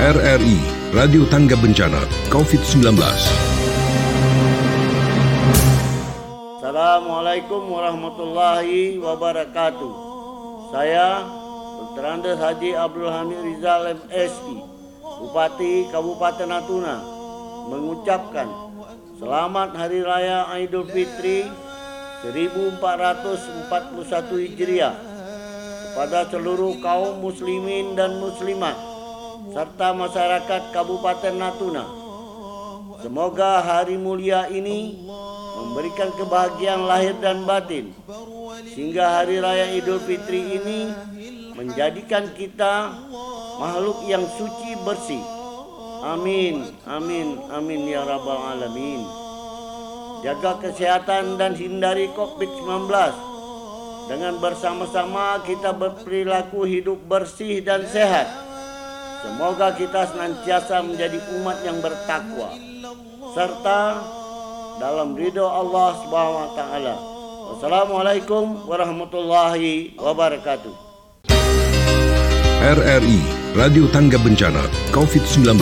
RRI Radio Tangga Bencana COVID-19 Assalamualaikum warahmatullahi wabarakatuh. Saya Dr. Andes Haji Abdul Hamid Rizal MSI, Bupati Kabupaten Natuna, mengucapkan Selamat Hari Raya Idul Fitri 1441 Hijriah kepada seluruh kaum muslimin dan muslimat serta masyarakat Kabupaten Natuna. Semoga hari mulia ini memberikan kebahagiaan lahir dan batin sehingga hari raya Idul Fitri ini menjadikan kita makhluk yang suci bersih. Amin, amin, amin ya rabbal alamin. Jaga kesehatan dan hindari COVID-19 dengan bersama-sama kita berperilaku hidup bersih dan sehat. Semoga kita senantiasa menjadi umat yang bertakwa serta dalam ridho Allah Subhanahu wa taala. Wassalamualaikum warahmatullahi wabarakatuh. RRI Radio Tangga Bencana COVID-19